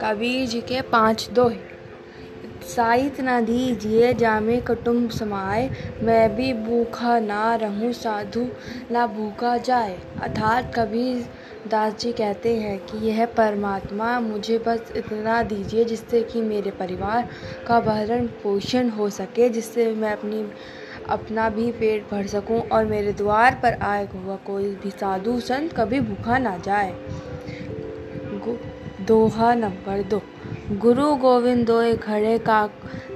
कबीर जी के पाँच दोहे। साहित न दीजिए, जामे कुटुम्ब समाए। मैं भी भूखा ना रहूँ, साधु ना भूखा जाए। अर्थात कबीर दास जी कहते हैं कि यह परमात्मा मुझे बस इतना दीजिए जिससे कि मेरे परिवार का भरण पोषण हो सके, जिससे मैं अपनी अपना भी पेट भर सकूँ और मेरे द्वार पर आए हुआ कोई भी साधु संत कभी भूखा ना जाए। दोहा नंबर दो। गुरु गोविंद दोए खड़े का,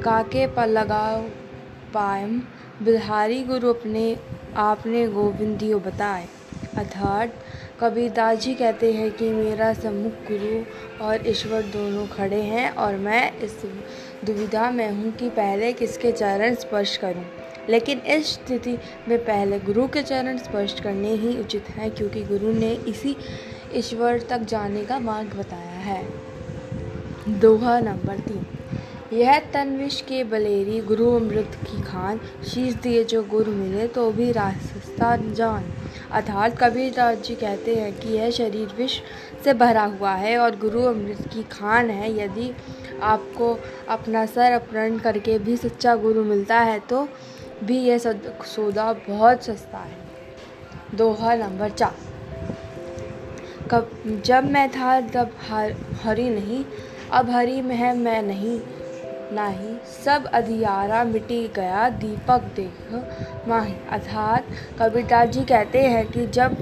काके पर लगाओ पायम। बिहारी गुरु अपने, आपने गोविंदियो बताए। अर्थात कबीरदास जी कहते हैं कि मेरा सम्मुख गुरु और ईश्वर दोनों खड़े हैं और मैं इस दुविधा में हूँ कि पहले किसके चरण स्पर्श करूँ। लेकिन इस स्थिति में पहले गुरु के चरण स्पर्श करने ही उचित है, क्योंकि गुरु ने इसी ईश्वर तक जाने का मार्ग बताया है। दोहा नंबर तीन। यह तनविश के बलेरी गुरु अमृत की खान, शीश दिए जो गुरु मिले तो भी रास्ता जान। अर्थात कबीर दास जी कहते हैं कि यह शरीर विष से भरा हुआ है और गुरु अमृत की खान है। यदि आपको अपना सर अपहरण करके भी सच्चा गुरु मिलता है तो भी यह सौदा बहुत सस्ता है। दोहा नंबर चार। कब, जब मैं था, तब हर, हरी नहीं, अब हरी में मैं नहीं नाही सब अधियारा मिटी गया, दीपक देख माही। अर्थात कबीरदास जी कहते हैं कि जब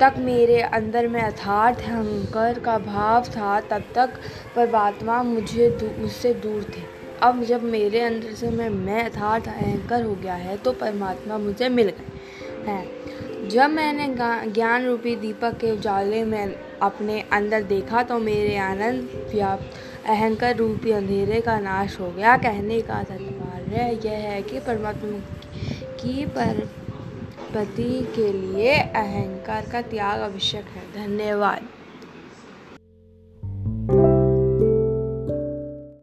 तक मेरे अंदर में अर्थात हंकर का भाव था, तब तक परमात्मा मुझे मुझसे दूर थे। अब जब मेरे अंदर से मैं मैं अर्थात अहंकार हो गया है तो परमात्मा मुझे मिल गए हैं। जब मैंने ज्ञान रूपी दीपक के उजाले में अपने अंदर देखा तो मेरे आनंद व्याप्त अहंकार रूपी अंधेरे का नाश हो गया। कहने का तात्पर्य यह है कि परमात्मा की पर, पति के लिए अहंकार का त्याग आवश्यक है। धन्यवाद।